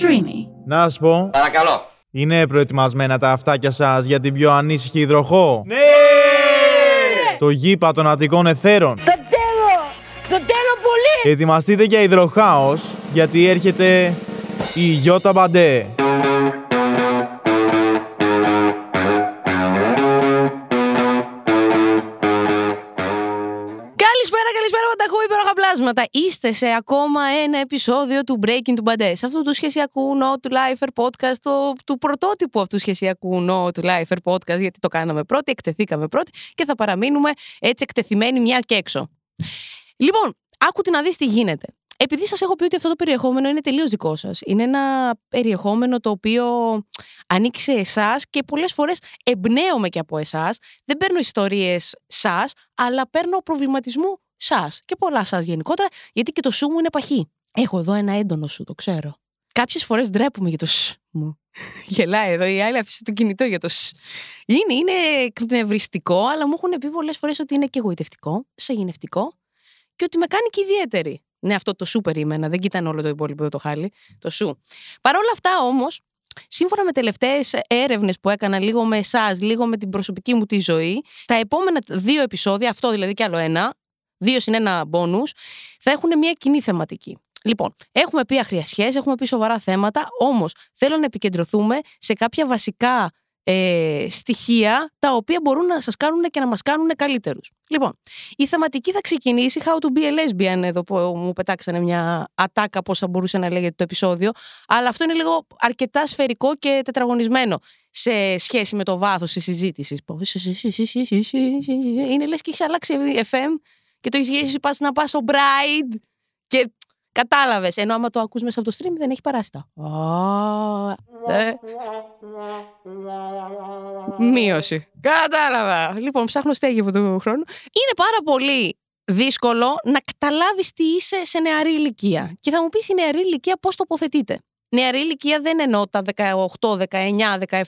Streamy. Να σου πω, Παρακαλώ. είναι προετοιμασμένα τα αυτάκια σας για την πιο ανήσυχη υδροχό. Ναι! Το γήπα των Αττικών Εθέρων. Το τέλο! Το τέλο πολύ! Ετοιμαστείτε για υδροχάος, γιατί έρχεται η Γιώτα Μπαντέ. Υπέροχα πλάσματα. Είστε σε ακόμα ένα επεισόδιο του Breaking του Μπαντέ. Σε αυτού του σχεσιακού νο του Lifer Podcast, το, του πρωτότυπου αυτού σχεσιακού νο του Lifer Podcast, γιατί το κάναμε πρώτοι, εκτεθήκαμε πρώτοι και θα παραμείνουμε έτσι εκτεθειμένοι μια και έξω. Λοιπόν, άκουτε να δεις τι γίνεται. Επειδή σας έχω πει ότι αυτό το περιεχόμενο είναι τελείως δικό σας. Είναι ένα περιεχόμενο το οποίο ανήκει σε εσάς και πολλές φορές εμπνέομαι και από εσάς. Δεν παίρνω ιστορίες σας, αλλά παίρνω προβληματισμού σας και πολλά σας γενικότερα, γιατί και το σου μου είναι παχύ. Έχω εδώ ένα έντονο σου, το ξέρω. Κάποιες φορές ντρέπομαι για το σου μου. Γελάει εδώ η άλλη αφήσει το κινητό για το σου. Είναι, είναι εκνευριστικό, αλλά μου έχουν πει πολλές φορές ότι είναι και εγωιτευτικό, σαγηνευτικό και ότι με κάνει και ιδιαίτερη. Ναι, αυτό το σου περίμενα. Δεν κοίτανε όλο το υπόλοιπο το χάλι. Το σου. Παρ' όλα αυτά όμως, σύμφωνα με τελευταίες έρευνες που έκανα λίγο με εσάς, λίγο με την προσωπική μου τη ζωή, τα επόμενα δύο επεισόδια, αυτό δηλαδή κι άλλο ένα, δύο συν ένα μπόνου, θα έχουν μια κοινή θεματική. Λοιπόν, έχουμε πει αχριασιές, έχουμε πει σοβαρά θέματα, όμως θέλω να επικεντρωθούμε σε κάποια βασικά ε, στοιχεία τα οποία μπορούν να σας κάνουν και να μας κάνουν καλύτερους. Λοιπόν, η θεματική θα ξεκινήσει How to be a lesbian εδώ που μου πετάξανε μια ατάκα πώς θα μπορούσε να λέγεται το επεισόδιο αλλά αυτό είναι λίγο αρκετά σφαιρικό και τετραγωνισμένο σε σχέση με το βάθος της συζήτησης. Είναι λες και έχει αλλάξει FM και το έχεις γυρίσει πας να πας στο Bride και Κατάλαβες. Ενώ άμα το ακούς μέσα από το stream δεν έχει παράστα. Ε. Μείωση. Κατάλαβα. Λοιπόν, ψάχνω στέγη από του χρόνου. Είναι πάρα πολύ δύσκολο να καταλάβεις τι είσαι σε νεαρή ηλικία. Και θα μου πεις η νεαρή ηλικία πώς τοποθετείται; Νεαρή ηλικία δεν εννοώ τα 18, 19, 17,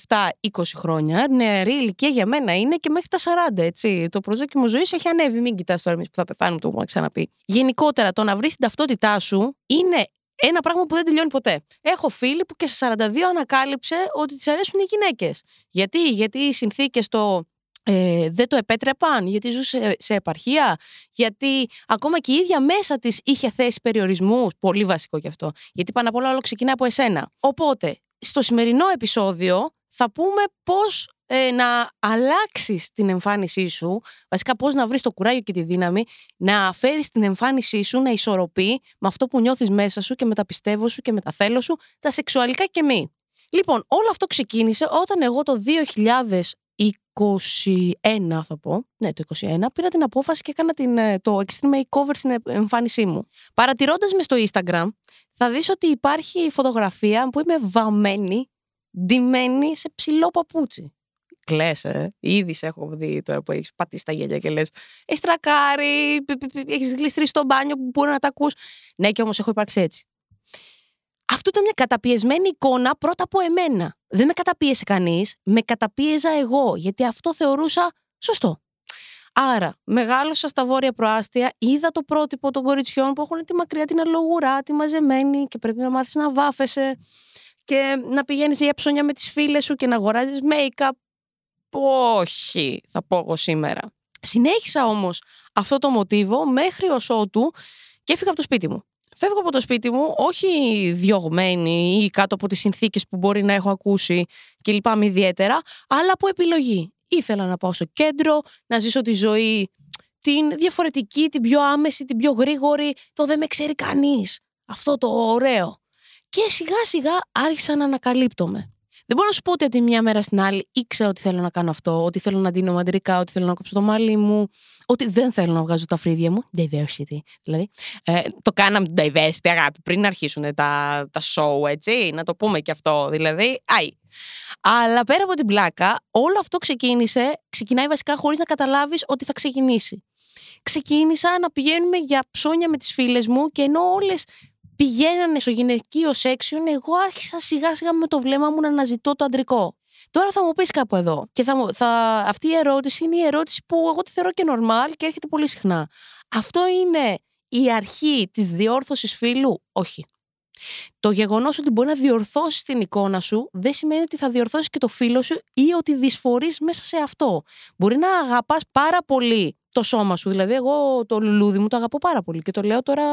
20 χρόνια. Νεαρή ηλικία για μένα είναι και μέχρι τα 40, έτσι. Το προσδόκιμο ζωή έχει ανέβει. Μην κοιτάς τώρα εμείς που θα πεθάνουμε, το έχουμε ξαναπεί. Γενικότερα, το να βρεις την ταυτότητά σου είναι ένα πράγμα που δεν τελειώνει ποτέ. Έχω φίλη που και σε 42 ανακάλυψε ότι της αρέσουν οι γυναίκες. Γιατί, γιατί οι συνθήκες το ε, δεν το επέτρεπαν, γιατί ζούσε σε επαρχία, γιατί ακόμα και η ίδια μέσα της είχε θέσει περιορισμούς, πολύ βασικό γι' αυτό, γιατί πάνω απ' όλα όλο ξεκινά από εσένα. Οπότε, στο σημερινό επεισόδιο θα πούμε πώς ε, να αλλάξεις την εμφάνισή σου, βασικά πώς να βρεις το κουράγιο και τη δύναμη, να φέρεις την εμφάνισή σου να ισορροπεί με αυτό που νιώθεις μέσα σου και με τα πιστεύω σου και με τα θέλω σου, τα σεξουαλικά και μη. Λοιπόν, όλο αυτό ξεκίνησε όταν εγώ το 21 θα πω, ναι το 21, πήρα την απόφαση και έκανα την, ε, το extreme makeover στην εμφάνισή μου. Παρατηρώντας μες στο Instagram, θα δεις ότι υπάρχει φωτογραφία που είμαι βαμμένη, ντυμένη σε ψηλό παπούτσι. Κλαις, ε. Ήδη σε έχω δει τώρα που έχεις πατήσει τα γέλια και λες Έχεις τρακάρει, έχεις γλιστρήσει στο μπάνιο που μπορεί να τα ακούς. Ναι και όμως έχω υπάρξει έτσι. Αυτό ήταν μια καταπιεσμένη εικόνα πρώτα από εμένα. Δεν με καταπίεσε κανείς, με καταπίεζα εγώ, γιατί αυτό θεωρούσα σωστό. Άρα, μεγάλωσα στα βόρεια προάστια, είδα το πρότυπο των κοριτσιών που έχουν τη μακριά την αλογουρά, τη μαζεμένη και πρέπει να μάθεις να βάφεσαι και να πηγαίνεις για ψώνια με τις φίλες σου και να αγοράζεις make-up. Όχι, θα πω εγώ σήμερα. Συνέχισα όμως αυτό το μοτίβο μέχρι ως ότου και έφυγα από το σπίτι μου. Φεύγω από το σπίτι μου, όχι διωγμένη ή κάτω από τις συνθήκες που μπορεί να έχω ακούσει και λυπάμαι ιδιαίτερα, αλλά από επιλογή. Ήθελα να πάω στο κέντρο, να ζήσω τη ζωή την διαφορετική, την πιο άμεση, την πιο γρήγορη, το δεν με ξέρει κανείς. Αυτό το ωραίο. Και σιγά σιγά άρχισα να ανακαλύπτομαι. Δεν μπορώ να σου πω ότι από τη μια μέρα στην άλλη ήξερα ότι θέλω να κάνω αυτό, ότι θέλω να ντύνω μαντρικά, ότι θέλω να κόψω το μάλι μου, ότι δεν θέλω να βγάζω τα φρύδια μου. Diversity, δηλαδή. Ε, το κάναμε το diversity, αγάπη, πριν αρχίσουν τα, τα show, έτσι. Να το πούμε και αυτό, δηλαδή. Αϊ. Αλλά πέρα από την πλάκα, όλο αυτό ξεκίνησε, ξεκινάει βασικά χωρίς να καταλάβεις ότι θα ξεκινήσει. Ξεκίνησα να πηγαίνουμε για ψώνια με τις φίλες μου και ενώ όλες πηγαίνανε στο γυναικείο section, εγώ άρχισα σιγά σιγά με το βλέμμα μου να αναζητώ το αντρικό. Τώρα θα μου πεις κάπου εδώ. Και θα, μου- θα, αυτή η ερώτηση είναι η ερώτηση που εγώ τη θεωρώ και normal και έρχεται πολύ συχνά. Αυτό είναι η αρχή της διόρθωσης φίλου. Όχι. Το γεγονός ότι μπορεί να διορθώσεις την εικόνα σου δεν σημαίνει ότι θα διορθώσεις και το φίλο σου ή ότι δυσφορείς μέσα σε αυτό. Μπορεί να αγαπάς πάρα πολύ το σώμα σου. Δηλαδή, εγώ το λουλούδι μου το αγαπώ πάρα πολύ και το λέω τώρα.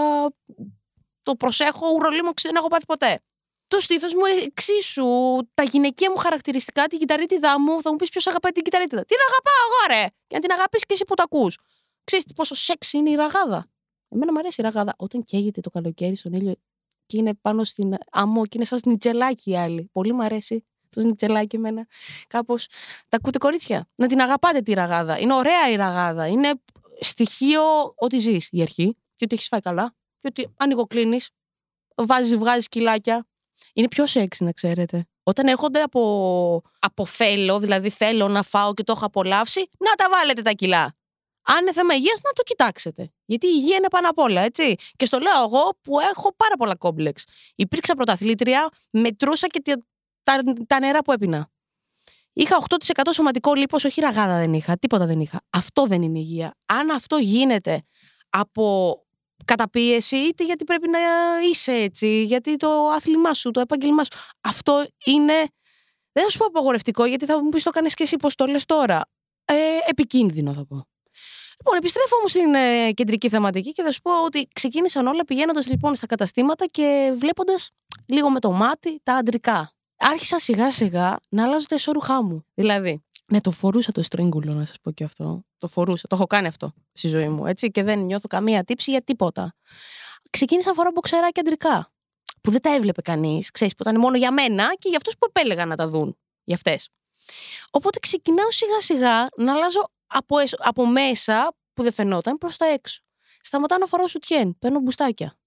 Το προσέχω, ουρολί μου, δεν έχω πάθει ποτέ. Το στήθος μου εξίσου. Τα γυναικεία μου χαρακτηριστικά, την κυταρίτιδά μου, θα μου πεις ποιος αγαπάει την κυταρίτιδα. Την αγαπάω εγώ, ρε! Και να την αγαπήσεις και εσύ που το ακούς. Ξέρεις πόσο σεξ είναι η ραγάδα. Εμένα μου αρέσει η ραγάδα. Όταν καίγεται το καλοκαίρι στον ήλιο και είναι πάνω στην άμμο και είναι σαν σνιτσελάκι οι άλλοι. Πολύ μου αρέσει το σνιτσελάκι εμένα. Κάπως τα ακούτε κορίτσια; Να την αγαπάτε τη ραγάδα. Είναι ωραία η ραγάδα. Είναι στοιχείο ότι ζεις η αρχή και ότι έχεις φάει καλά και ότι ανοιγοκλίνει, βάζεις, βγάζεις κιλάκια. Είναι πιο σεξ, να ξέρετε. Όταν έρχονται από, από θέλω, δηλαδή θέλω να φάω και το έχω απολαύσει, να τα βάλετε τα κιλά. Αν είναι θέμα υγείας, να το κοιτάξετε. Γιατί η υγεία είναι πάνω απ' όλα, έτσι. Και στο λέω εγώ που έχω πάρα πολλά κόμπλεξ. Υπήρξα πρωταθλήτρια, μετρούσα και τα, τα νερά που έπινα. Είχα 8% σωματικό λίπος, όχι ραγάδα δεν είχα, τίποτα δεν είχα. Αυτό δεν είναι υγεία. Αν αυτό γίνεται από καταπίεση, είτε γιατί πρέπει να είσαι έτσι, γιατί το άθλημά σου, το επάγγελμά σου. Αυτό είναι. Δεν θα σου πω απαγορευτικό, γιατί θα μου πεις το κάνεις και εσύ πώς το λες τώρα. Ε, επικίνδυνο θα πω. Λοιπόν, επιστρέφω όμως στην ε, κεντρική θεματική και θα σου πω ότι ξεκίνησαν όλα πηγαίνοντας λοιπόν στα καταστήματα και βλέποντας λίγο με το μάτι τα αντρικά. Άρχισα σιγά σιγά να αλλάζω τα εσώρουχά μου. Δηλαδή, ναι, το φορούσα το στρίγκουλο, να σας πω και αυτό. Το φορούσα. Το έχω κάνει αυτό στη ζωή μου, έτσι, και δεν νιώθω καμία τύψη για τίποτα. Ξεκίνησα να φοράω μποξεράκια αντρικά. Που δεν τα έβλεπε κανείς, ξέρεις, που ήταν μόνο για μένα και για αυτούς που επέλεγαν να τα δουν. Για αυτές. Οπότε ξεκινάω σιγά σιγά να αλλάζω από, από μέσα που δεν φαινόταν προς τα έξω. Σταματάω να φοράω σουτιέν, παίρνω μπουστάκια.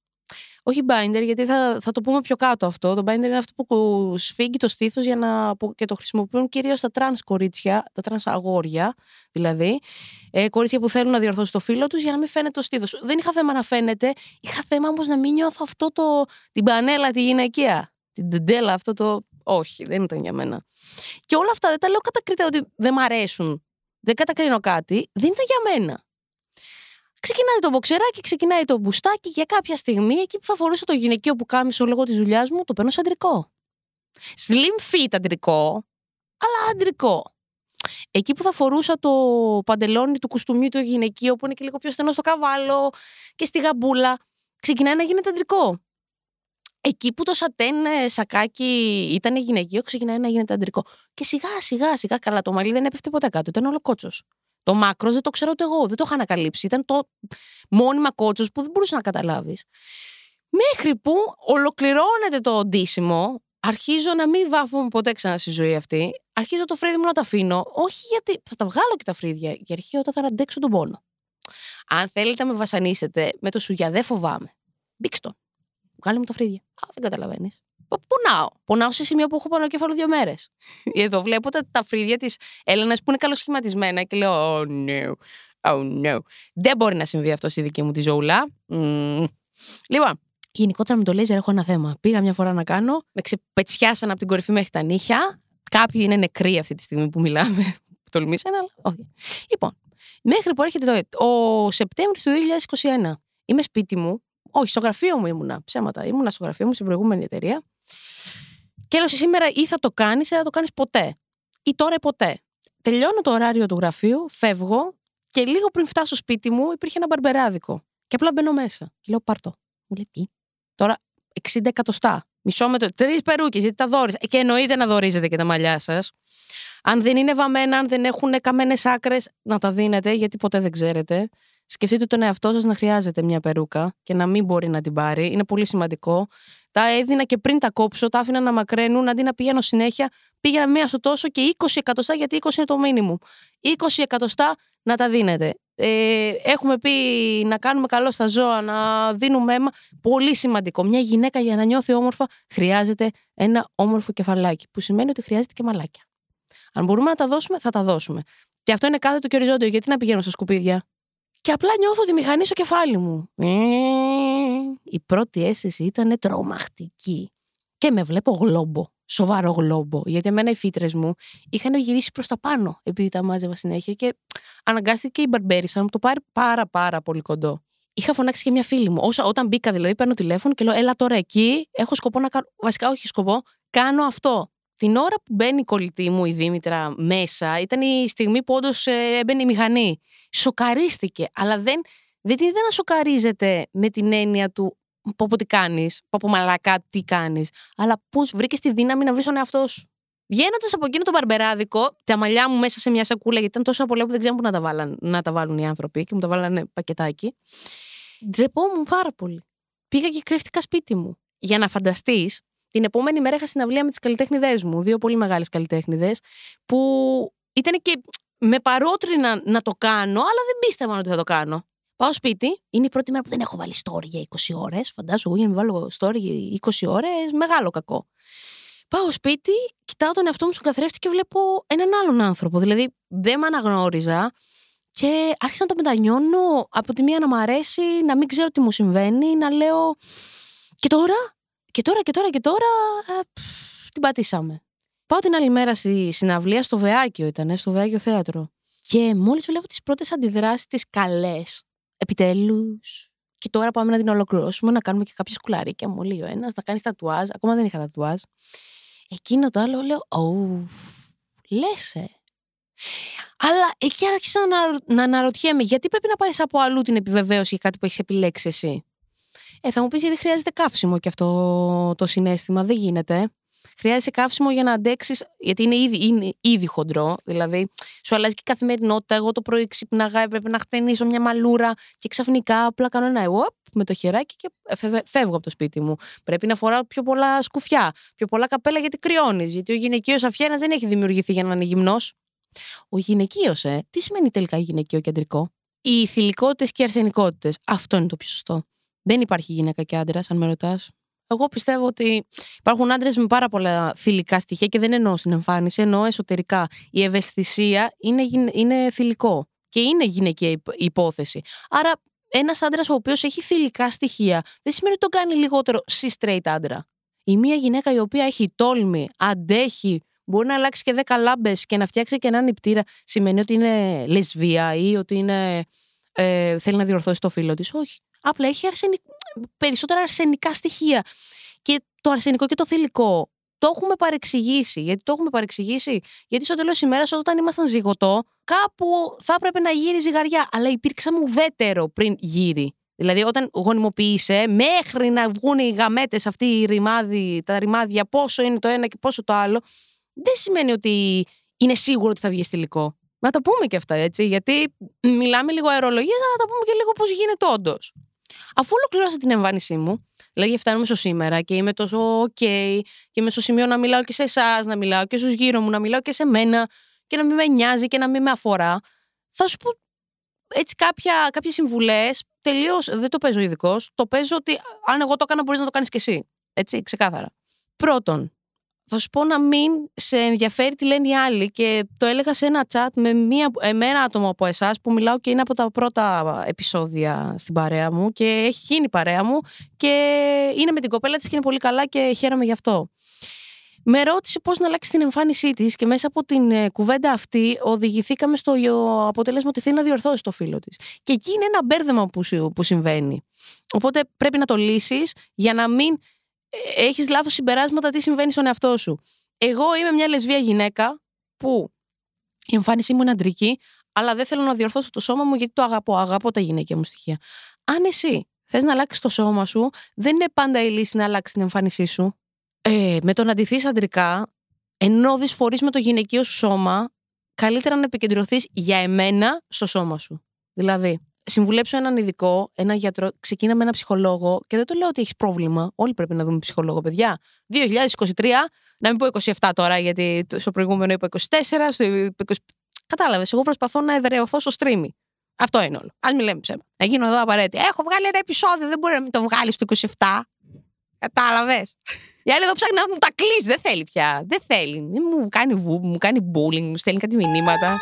Όχι binder, γιατί θα, θα το πούμε πιο κάτω αυτό. Το binder είναι αυτό που σφίγγει το στήθος για να, και το χρησιμοποιούν κυρίως τα τρανς κορίτσια, τα τρανς αγόρια δηλαδή. Ε, κορίτσια που θέλουν να διορθώσουν το φύλο τους για να μην φαίνεται το στήθος. Δεν είχα θέμα να φαίνεται, είχα θέμα όμως να μην νιώθω αυτό το, την μπανέλα τη γυναικεία. Την δαντέλα, αυτό το. Όχι, δεν ήταν για μένα. Και όλα αυτά δεν τα λέω κατακριτά ότι δεν μ' αρέσουν δεν κατακρίνω κάτι, δεν ήταν για μένα. Ξεκινάει το μποξεράκι, ξεκινάει το μπουστάκι για κάποια στιγμή εκεί που θα φορούσα το γυναικείο που κάμισο λόγω της δουλειάς μου, το παίρνω σαν αντρικό. Slim fit αντρικό, αλλά αντρικό. Εκεί που θα φορούσα το παντελόνι του κουστούμιου του γυναικείο που είναι και λίγο πιο στενό στο καβάλο και στη γαμπούλα, ξεκινάει να γίνεται αντρικό. Εκεί που το σατέν ε, σακάκι ήταν γυναικείο, ξεκινάει να γίνεται αντρικό. Και σιγά σιγά σιγά καλά το μαλλί δεν έπεφτε ποτέ κάτω, ήταν όλο κότσος. Το μάκρο δεν το ξέρω ούτε εγώ, δεν το είχα ανακαλύψει. Ήταν το μόνιμα κότσος που δεν μπορούσες να καταλάβεις. Μέχρι που ολοκληρώνεται το ντύσιμο, αρχίζω να μην βάφω ποτέ ξανά στη ζωή αυτή. Αρχίζω το φρύδι μου να το αφήνω. Όχι γιατί θα τα βγάλω και τα φρύδια, για αρχή όταν θα αντέξω τον πόνο. Αν θέλετε να με βασανίσετε με το σουγιά, δεν φοβάμαι. Μπήξτε Βγάλε μου τα φρύδια. Α, δεν καταλαβαίνεις. Πονάω. Πονάω σε σημείο που έχω πάνω κέφαλο δύο μέρες. Εδώ βλέπω τα, τα φρύδια της Έλληνα που είναι καλοσχηματισμένα και λέω, Oh no. Oh no. Δεν μπορεί να συμβεί αυτό στη δική μου τη ζωούλα. Mm. Λοιπόν, γενικότερα με το λέιζερ έχω ένα θέμα. Πήγα μια φορά να κάνω, με ξεπετσιάσαν από την κορυφή μέχρι τα νύχια. Κάποιοι είναι νεκροί αυτή τη στιγμή που μιλάμε. Τολμήσαν, αλλά όχι. Λοιπόν, μέχρι που έρχεται το, ο Σεπτέμβριο του 2021. Είμαι σπίτι μου, όχι, στο γραφείο μου ήμουνα. Ψέματα. Ήμουνα στο γραφείο μου στην προηγούμενη εταιρεία. Και έλεγα σήμερα ή θα το κάνεις ή θα το κάνεις ποτέ. Ή τώρα ή ποτέ. Τελειώνω το ωράριο του γραφείου, φεύγω και λίγο πριν φτάσω σπίτι μου υπήρχε ένα μπαρμπεράδικο. Και απλά μπαίνω μέσα. Και λέω πάρτο. Μου λέει τι; Τώρα 60 εκατοστά. Μισό με το. Τρεις περούκες, γιατί τα δόρισα. Και εννοείται να δορίζετε και τα μαλλιά σας. Αν δεν είναι βαμμένα, αν δεν έχουν καμένες άκρες, να τα δίνετε, γιατί ποτέ δεν ξέρετε. Σκεφτείτε τον εαυτό σας να χρειάζεται μια περούκα και να μην μπορεί να την πάρει. Είναι πολύ σημαντικό. Τα έδινα και πριν τα κόψω, τα άφηνα να μακραίνουν αντί να πηγαίνω συνέχεια. Πήγαινα μία στο τόσο και 20 εκατοστά, γιατί 20 είναι το μήνυμο. 20 εκατοστά να τα δίνετε. Ε, έχουμε πει να κάνουμε καλό στα ζώα, να δίνουμε αίμα. Πολύ σημαντικό. Μια γυναίκα για να νιώθει όμορφα χρειάζεται ένα όμορφο κεφαλάκι, που σημαίνει ότι χρειάζεται και μαλάκια. Αν μπορούμε να τα δώσουμε, θα τα δώσουμε. Και αυτό είναι κάθετο και οριζόντιο. Γιατί να πηγαίνω στα σκουπίδια; Και απλά νιώθω τη μηχανή στο κεφάλι μου. Ε, η πρώτη αίσθηση ήταν τρομακτική. Και με βλέπω γλόμπο. Σοβαρό γλόμπο. Γιατί εμένα οι φίτρε μου είχαν γυρίσει προς τα πάνω, επειδή τα μάζευα συνέχεια και αναγκάστηκε η Μπαρμπέρισα να μου το πάρει πάρα πάρα πολύ κοντό. είχα φωνάξει και μια φίλη μου. Όσα, όταν μπήκα δηλαδή, παίρνω τηλέφωνο και λέω: Έλα τώρα εκεί, έχω σκοπό να κάνω. Βασικά, όχι σκοπό, κάνω αυτό. Την ώρα που μπαίνει η κολλητή μου, η Δήμητρα, μέσα, ήταν η στιγμή που όντως ε, έμπαινε η μηχανή. Σοκαρίστηκε, αλλά δεν, δεν την είδα να σοκαρίζεται με την έννοια του πω πω τι κάνεις, πω πω μαλακά τι κάνεις, αλλά πώς βρήκες τη δύναμη να βρεις τον εαυτό σου. Βγαίνοντας από εκείνο το μπαρμπεράδικο, τα μαλλιά μου μέσα σε μια σακούλα, γιατί ήταν τόσο πολλά που δεν ξέρουν πού να τα, βάλαν, να τα βάλουν οι άνθρωποι και μου τα βάλανε πακετάκι. Ντρεπόμουν πάρα πολύ. Πήγα και κρύφτηκα σπίτι μου. Για να φανταστείς, την επόμενη μέρα είχα συναυλία με τις καλλιτέχνηδές μου, δύο πολύ μεγάλες καλλιτέχνηδες, που ήταν και με παρότρινα να το κάνω, αλλά δεν πίστευαν ότι θα το κάνω. Πάω σπίτι, είναι η πρώτη μέρα που δεν έχω βάλει story για 20 ώρες. Φαντάζομαι, εγώ για να βάλω story για 20 ώρες, μεγάλο κακό. Πάω σπίτι, κοιτάω τον εαυτό μου στον καθρέφτη και βλέπω έναν άλλον άνθρωπο. Δηλαδή, δεν με αναγνώριζα και άρχισα να το μετανιώνω από τη μία να μ' αρέσει, να μην ξέρω τι μου συμβαίνει, να λέω. Και τώρα, και τώρα, και τώρα, και τώρα. Ε, την πατήσαμε. Πάω την άλλη μέρα στη συναυλία στο Βεάκιο, ήταν, στο Βεάκιο Θέατρο. Και μόλις βλέπω τις πρώτες αντιδράσεις, τις καλές. Επιτέλους. Και τώρα πάμε να την ολοκληρώσουμε, να κάνουμε και κάποια σκουλαρίκια μου, λέει ο ένας, να κάνει τατουάζ. Ακόμα δεν είχα τατουάζ. Εκείνο το άλλο λέω, Ω, λέσαι. Αλλά εκεί άρχισα να, να αναρωτιέμαι, γιατί πρέπει να πάρεις από αλλού την επιβεβαίωση για κάτι που έχεις επιλέξει εσύ; Ε, θα μου πεις γιατί χρειάζεται καύσιμο και αυτό το συνέστημα. Δεν γίνεται. Χρειάζεται καύσιμο για να αντέξεις, γιατί είναι ήδη, είναι ήδη χοντρό. Δηλαδή, σου αλλάζει και η καθημερινότητα. Εγώ το πρωί ξυπνάγα, έπρεπε να χτενίσω μια μαλούρα και ξαφνικά απλά κάνω ένα εγώ με το χεράκι και φεύγω από το σπίτι μου. Πρέπει να φοράω πιο πολλά σκουφιά, πιο πολλά καπέλα γιατί κρυώνεις. Γιατί ο γυναικείος αφιένας δεν έχει δημιουργηθεί για να είναι γυμνός. Ο γυναικείος, ε, τι σημαίνει τελικά γυναικείο κεντρικό; Οι θηλυκότητες και οι αρσενικότητες. Αυτό είναι το πιο σωστό. Δεν υπάρχει γυναίκα και άντρας, αν με ρωτάς. Εγώ πιστεύω ότι υπάρχουν άντρες με πάρα πολλά θηλυκά στοιχεία και δεν εννοώ στην εμφάνιση, εννοώ εσωτερικά. Η ευαισθησία είναι, είναι θηλυκό και είναι γυναικεία υπόθεση. Άρα, ένας άντρας ο οποίος έχει θηλυκά στοιχεία δεν σημαίνει ότι τον κάνει λιγότερο cis-straight άντρα. Η μία γυναίκα η οποία έχει τόλμη, αντέχει, μπορεί να αλλάξει και 10 λάμπες και να φτιάξει και έναν νηπτήρα, σημαίνει ότι είναι λεσβία ή ότι είναι, ε, θέλει να διορθώσει το φίλο της. Όχι. Απλά έχει περισσότερα αρσενικά στοιχεία. Και το αρσενικό και το θηλυκό το έχουμε παρεξηγήσει. Γιατί το έχουμε παρεξηγήσει, Γιατί στο τέλος της ημέρας, όταν ήμασταν ζυγωτό, κάπου θα έπρεπε να γύρει ζυγαριά. Αλλά υπήρξαμε ουδέτερο πριν γύρει. Δηλαδή, όταν γονιμοποιείσαι, μέχρι να βγουν οι γαμέτες, αυτή οι ρημάδι, τα ρημάδια, πόσο είναι το ένα και πόσο το άλλο, δεν σημαίνει ότι είναι σίγουρο ότι θα βγει θηλυκό. Να τα πούμε και αυτά, έτσι. Γιατί μιλάμε λίγο αερολογία, αλλά να τα πούμε και λίγο πώς γίνεται όντως. Αφού ολοκλήρωσα την εμφάνισή μου, δηλαδή φτάνουμε στο σήμερα και είμαι τόσο OK και είμαι στο σημείο να μιλάω και σε εσάς, να μιλάω και στους γύρω μου, να μιλάω και σε μένα και να μην με νοιάζει και να μην με αφορά, θα σου πω έτσι κάποια, κάποιες συμβουλές, τελείως δεν το παίζω ειδικό. το παίζω ότι αν εγώ το έκανα μπορείς να το κάνεις και εσύ. Έτσι, ξεκάθαρα. Πρώτον, θα σου πω να μην σε ενδιαφέρει τι λένε οι άλλοι και το έλεγα σε ένα chat με, μία, με ένα άτομο από εσάς που μιλάω και είναι από τα πρώτα επεισόδια στην παρέα μου και έχει γίνει παρέα μου και είναι με την κοπέλα της και είναι πολύ καλά και χαίρομαι γι' αυτό. Με ρώτησε πώς να αλλάξει την εμφάνισή της και μέσα από την ε, κουβέντα αυτή οδηγηθήκαμε στο αποτέλεσμα ότι θέλει να διορθώσει το φίλο της. Και εκεί είναι ένα μπέρδεμα που, που συμβαίνει. Οπότε πρέπει να το λύσεις για να μην ε, έχεις λάθος συμπεράσματα τι συμβαίνει στον εαυτό σου. Εγώ είμαι μια λεσβία γυναίκα που η εμφάνισή μου είναι αντρική, αλλά δεν θέλω να διορθώσω το σώμα μου γιατί το αγαπώ. Αγαπώ τα γυναικεία μου στοιχεία. Αν εσύ θες να αλλάξεις το σώμα σου, δεν είναι πάντα η λύση να αλλάξεις την εμφάνισή σου. Ε, με το να ντυθείς αντρικά, ενώ δυσφορείς με το γυναικείο σου σώμα, καλύτερα να επικεντρωθείς για εμένα στο σώμα σου. Δηλαδή, συμβουλέψω έναν ειδικό, έναν γιατρό, ξεκίνα με έναν ψυχολόγο και δεν το λέω ότι έχεις πρόβλημα. Όλοι πρέπει να δούμε ψυχολόγο, παιδιά. 2023, να μην πω 27 τώρα, γιατί στο προηγούμενο είπα 24, στο 20... Κατάλαβες. Εγώ προσπαθώ να εδρεωθώ στο stream. Αυτό είναι όλο. Α μην λέμε ψέμα. Να γίνω εδώ απαραίτητη. Έχω βγάλει ένα επεισόδιο, δεν μπορεί να μην το βγάλεις στο 27. Κατάλαβες. Η άλλη εδώ ψάχνει να μου τα κλείσει. Δεν θέλει πια. Δεν θέλει. Μην μου κάνει βου, μου κάνει bullying, μου στέλνει κάτι μηνύματα.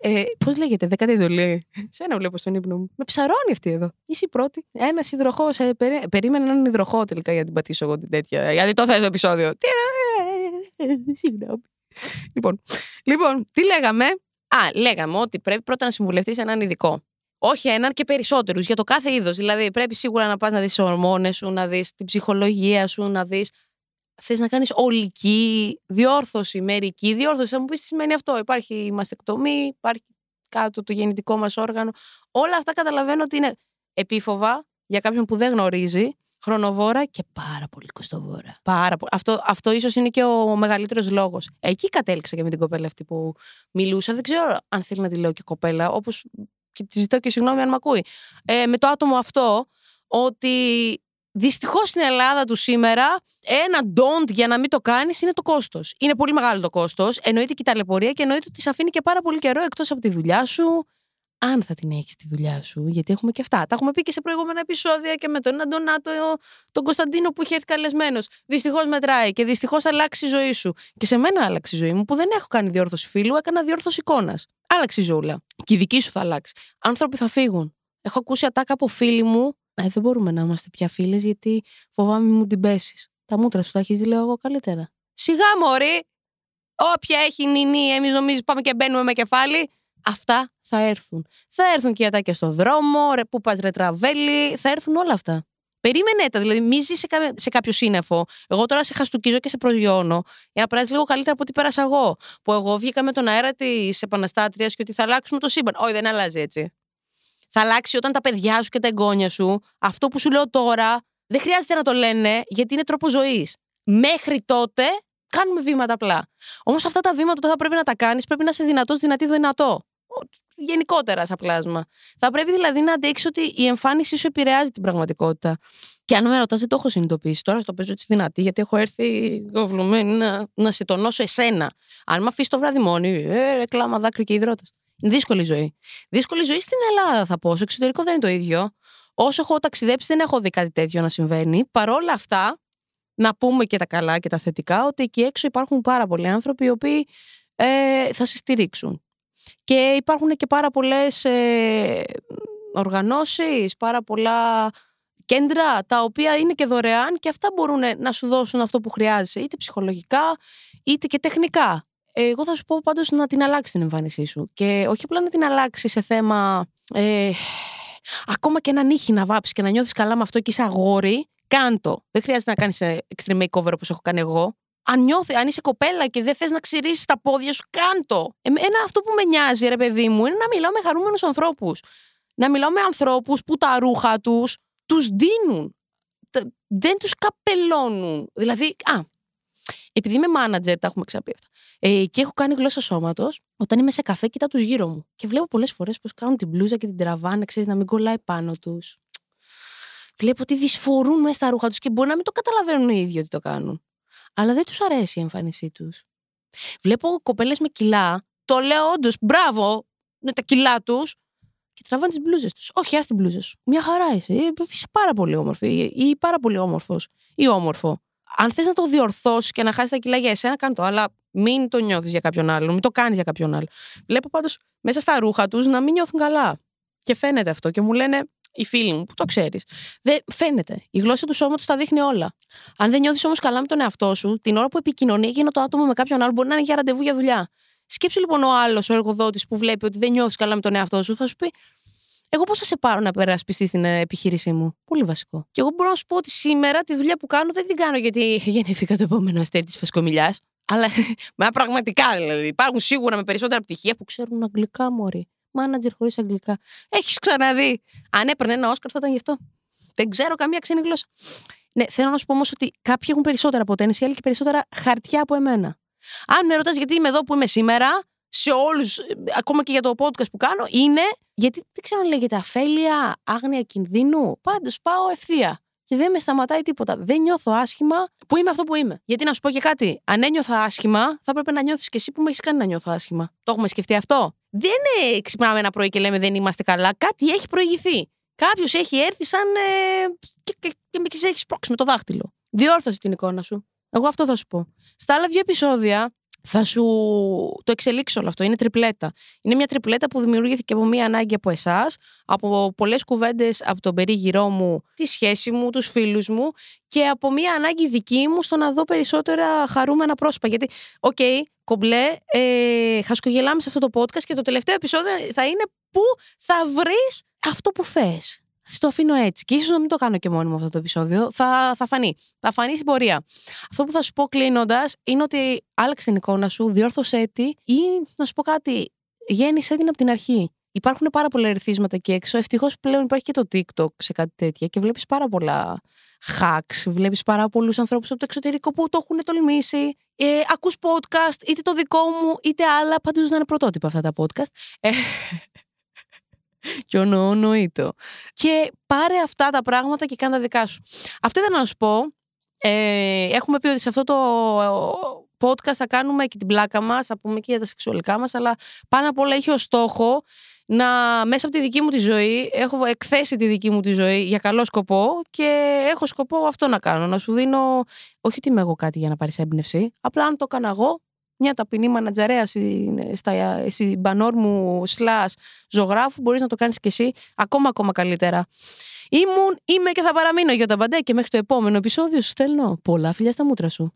Ε, Πώς λέγεται, δέκατη εντολή. Σε ένα βλέπω στον ύπνο μου. Με ψαρώνει αυτή εδώ. Είσαι η πρώτη. Ένα υδροχό. Ε, περί... Περίμενα έναν υδροχό τελικά για να την πατήσω εγώ την τέτοια. Γιατί το θες το επεισόδιο. Τι... Συγγνώμη. Λοιπόν, λοιπόν, τι λέγαμε; Α, λέγαμε ότι πρέπει πρώτα να συμβουλευτείς έναν ειδικό. Όχι έναν και περισσότερους για το κάθε είδος. Δηλαδή, πρέπει σίγουρα να πας να δεις τι ορμόνες σου, να δεις την ψυχολογία σου, να δεις. Θες να κάνεις ολική διόρθωση, μερική διόρθωση. Θα μου πεις τι σημαίνει αυτό. Υπάρχει η μαστεκτομή, υπάρχει κάτω το γεννητικό μας όργανο. Όλα αυτά καταλαβαίνω ότι είναι επίφοβα για κάποιον που δεν γνωρίζει, χρονοβόρα και πάρα πολύ κοστοβόρα. Πάρα πολύ. Αυτό, αυτό ίσως είναι και ο μεγαλύτερος λόγος. Εκεί κατέληξα και με την κοπέλα αυτή που μιλούσα. Δεν ξέρω αν θέλει να τη λέω και κοπέλα, όπως και τη ζητώ και συγγνώμη αν με ακούει. Ε, με το άτομο αυτό, ότι Δυστυχώς στην Ελλάδα του σήμερα, ένα don't για να μην το κάνεις είναι το κόστος. Είναι πολύ μεγάλο το κόστος. Εννοείται και η ταλαιπωρία και εννοείται ότι σε αφήνει και πάρα πολύ καιρό εκτός από τη δουλειά σου. Αν θα την έχεις τη δουλειά σου, γιατί έχουμε και αυτά. Τα έχουμε πει και σε προηγούμενα επεισόδια και με τον Αντωνάτο, τον Κωνσταντίνο που είχε έρθει καλεσμένος. Δυστυχώς μετράει και δυστυχώς θα αλλάξει η ζωή σου. Και σε μένα άλλαξε η ζωή μου που δεν έχω κάνει διόρθωση φίλου, έκανα διόρθωση εικόνας. Άλλαξε η ζωούλα. Και η δική σου θα αλλάξει. Άνθρωποι θα φύγουν. Έχω ακούσει ατάκα από φίλοι μου ε, δεν μπορούμε να είμαστε πια φίλες γιατί φοβάμαι μου την πέσεις. Τα μούτρα σου τα έχεις δει, λέω εγώ καλύτερα. Σιγά, Μωρή! Όποια έχει νινή, εμείς νομίζεις πάμε και μπαίνουμε με κεφάλι. Αυτά θα έρθουν. Θα έρθουν και οι ατάκια στο δρόμο, ρε, που πας ρε τραβέλι, θα έρθουν όλα αυτά. Περίμενε τα, δηλαδή μη ζει σε, σε κάποιο σύννεφο. Εγώ τώρα σε χαστούκίζω και σε προσγειώνω για να περάσει λίγο καλύτερα από ό,τι πέρασα εγώ. Που εγώ βγήκα με τον αέρα της επαναστάτριας και ότι θα αλλάξουμε το σύμπαν. Όχι, δεν αλλάζει έτσι θα αλλάξει όταν τα παιδιά σου και τα εγγόνια σου, αυτό που σου λέω τώρα, δεν χρειάζεται να το λένε γιατί είναι τρόπο ζωής. Μέχρι τότε κάνουμε βήματα απλά. Όμως αυτά τα βήματα όταν θα πρέπει να τα κάνεις, πρέπει να είσαι δυνατός, δυνατή, δυνατό. Γενικότερα σαν πλάσμα. Θα πρέπει δηλαδή να αντέξεις ότι η εμφάνισή σου επηρεάζει την πραγματικότητα. Και αν με ρωτάς, δεν το έχω συνειδητοποιήσει. Τώρα το παίζω έτσι δυνατή, γιατί έχω έρθει γοβλωμένη να, να σε τονώσω εσένα. Αν με αφήσεις το βράδυ μόνη, ε, κλάμα δάκρυ και υδρότας. Δύσκολη ζωή. Δύσκολη ζωή στην Ελλάδα, θα πω. Στο εξωτερικό δεν είναι το ίδιο. Όσο έχω ταξιδέψει, δεν έχω δει κάτι τέτοιο να συμβαίνει. Παρ' όλα αυτά, να πούμε και τα καλά και τα θετικά, ότι εκεί έξω υπάρχουν πάρα πολλοί άνθρωποι οι οποίοι ε, θα σε στηρίξουν. Και υπάρχουν και πάρα πολλές ε, οργανώσεις, πάρα πολλά κέντρα τα οποία είναι και δωρεάν και αυτά μπορούν να σου δώσουν αυτό που χρειάζεσαι, είτε ψυχολογικά είτε και τεχνικά εγώ θα σου πω πάντως να την αλλάξει την εμφάνισή σου. Και όχι απλά να την αλλάξει σε θέμα. Ε, ακόμα και ένα νύχι να βάψεις και να νιώθεις καλά με αυτό και είσαι αγόρι, κάντο. Δεν χρειάζεται να κάνεις ε, extreme makeover όπως έχω κάνει εγώ. Αν, νιώθει, αν είσαι κοπέλα και δεν θες να ξηρίσει τα πόδια σου, κάντο. Εμένα αυτό που με νοιάζει, ρε παιδί μου, είναι να μιλάω με χαρούμενους ανθρώπους. Να μιλάω με ανθρώπους που τα ρούχα τους τους δίνουν. Δεν τους καπελώνουν. Δηλαδή, α, επειδή είμαι manager, τα έχουμε ξαναπεί αυτά. Ε, και έχω κάνει γλώσσα σώματος. Όταν είμαι σε καφέ, κοιτάω τους γύρω μου. Και βλέπω πολλές φορές πώ κάνουν την μπλούζα και την τραβάνε, ξέρεις, να μην κολλάει πάνω τους. Βλέπω ότι δυσφορούν μέσα στα ρούχα τους και μπορεί να μην το καταλαβαίνουν οι ίδιοι ότι το κάνουν. Αλλά δεν τους αρέσει η εμφάνισή τους. Βλέπω κοπέλες με κιλά. Το λέω όντως, μπράβο, με τα κιλά τους. Και τραβάνε τις μπλούζες τους. Όχι, ας την μπλούζα σου. Μια χαρά είσαι. Ε, είσαι πάρα πολύ όμορφη ή πάρα πολύ όμορφος ή όμορφο αν θες να το διορθώσεις και να χάσεις τα κιλά για εσένα, κάνε το. Αλλά μην το νιώθεις για κάποιον άλλο, μην το κάνεις για κάποιον άλλο. Βλέπω πάντως μέσα στα ρούχα τους να μην νιώθουν καλά. Και φαίνεται αυτό. Και μου λένε οι φίλοι μου, που το ξέρεις. Φαίνεται. Η γλώσσα του σώματος τα δείχνει όλα. Αν δεν νιώθεις όμως καλά με τον εαυτό σου, την ώρα που επικοινωνεί εκείνο το άτομο με κάποιον άλλο, μπορεί να είναι για ραντεβού για δουλειά. Σκέψου λοιπόν ο άλλος, ο εργοδότης που βλέπει ότι δεν νιώθεις καλά με τον εαυτό σου, θα σου πει εγώ πώς θα σε πάρω να περασπιστείς στην ε, επιχείρησή μου; Πολύ βασικό. Και εγώ μπορώ να σου πω ότι σήμερα τη δουλειά που κάνω δεν την κάνω γιατί γεννήθηκα το επόμενο αστέρι της φασκομιλιάς. Αλλά μα πραγματικά δηλαδή. Υπάρχουν σίγουρα με περισσότερα πτυχία που ξέρουν αγγλικά, Μωρή. Μάνατζερ χωρίς αγγλικά. Έχεις ξαναδεί. Αν έπαιρνε ένα Όσκαρ θα ήταν γι' αυτό. Δεν ξέρω καμία ξένη γλώσσα. Ναι, θέλω να σου πω όμως ότι κάποιοι έχουν περισσότερα αποτένηση, άλλοι και περισσότερα χαρτιά από εμένα. Αν με ρωτάς γιατί είμαι εδώ που είμαι σήμερα, σε όλους, ακόμα και για το podcast που κάνω, είναι γιατί δεν ξέρω αν λέγεται αφέλεια, άγνοια κινδύνου. Πάντως πάω ευθεία. Και δεν με σταματάει τίποτα. Δεν νιώθω άσχημα που είμαι αυτό που είμαι. Γιατί να σου πω και κάτι. Αν ένιωθα άσχημα, θα έπρεπε να νιώθεις και εσύ που με έχεις κάνει να νιώθω άσχημα. Το έχουμε σκεφτεί αυτό; Δεν είναι ξυπνάμε ένα πρωί και λέμε δεν είμαστε καλά. Κάτι έχει προηγηθεί. Κάποιος έχει έρθει σαν. Ε, και, και, και με έχεις σπρώξει με το δάχτυλο. Διόρθωσε την εικόνα σου. Εγώ αυτό θα σου πω. Στα άλλα δύο επεισόδια θα σου το εξελίξω όλο αυτό. Είναι τριπλέτα. Είναι μια τριπλέτα που δημιουργήθηκε από μια ανάγκη από εσάς, από πολλές κουβέντες από τον περίγυρό μου, τη σχέση μου, τους φίλους μου και από μια ανάγκη δική μου στο να δω περισσότερα χαρούμενα πρόσωπα. Γιατί, ok, okay, κομπλέ, ε, χασκογελάμε σε αυτό το podcast και το τελευταίο επεισόδιο θα είναι που θα βρεις αυτό που θες το αφήνω έτσι. Και ίσως να μην το κάνω και μόνιμο αυτό το επεισόδιο. Θα, θα φανεί. Θα φανεί στην πορεία. Αυτό που θα σου πω κλείνοντας είναι ότι άλλαξε την εικόνα σου, διόρθωσέ τη ή να σου πω κάτι, γέννησέ την από την αρχή. Υπάρχουν πάρα πολλά ερεθίσματα εκεί έξω. Ευτυχώς πλέον υπάρχει και το TikTok σε κάτι τέτοια και βλέπεις πάρα πολλά hacks. Βλέπεις πάρα πολλούς ανθρώπους από το εξωτερικό που το έχουν τολμήσει. Ε, ακούς podcast, είτε το δικό μου, είτε άλλα. Πάντω να είναι πρωτότυπα αυτά τα podcast. Ε, και ονοονοείτο. Και πάρε αυτά τα πράγματα και κάνε τα δικά σου. Αυτό ήθελα να σου πω. Ε, έχουμε πει ότι σε αυτό το podcast θα κάνουμε και την πλάκα μας, θα πούμε και για τα σεξουαλικά μας, αλλά πάνω απ' όλα έχει ως στόχο να μέσα από τη δική μου τη ζωή, έχω εκθέσει τη δική μου τη ζωή για καλό σκοπό και έχω σκοπό αυτό να κάνω. Να σου δίνω, όχι ότι είμαι εγώ κάτι για να πάρεις έμπνευση, απλά αν το έκανα εγώ, μια ταπεινή μανατζαρέα στα συμπανόρ μου σλάς ζωγράφου, μπορείς να το κάνεις και εσύ ακόμα ακόμα καλύτερα. Ήμουν, είμαι και θα παραμείνω για τα μπαντέ και μέχρι το επόμενο επεισόδιο σου στέλνω πολλά φιλιά στα μούτρα σου.